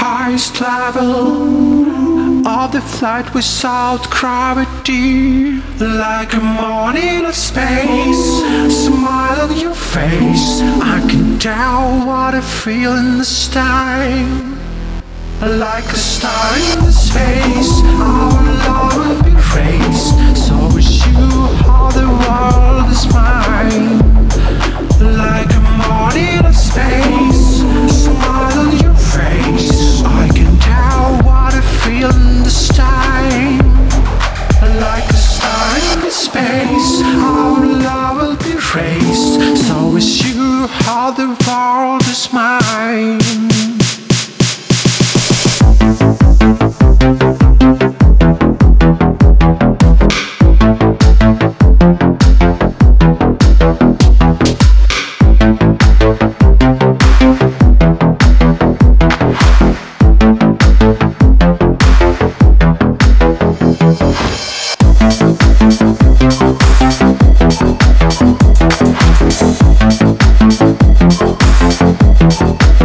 highest level of the flight without gravity. Like a morning of space, smile on your face. I can tell what I feel in the sky. Like a star in the space, our love Like a star in space, our love will be raised. So is you, how the world is mine.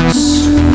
balance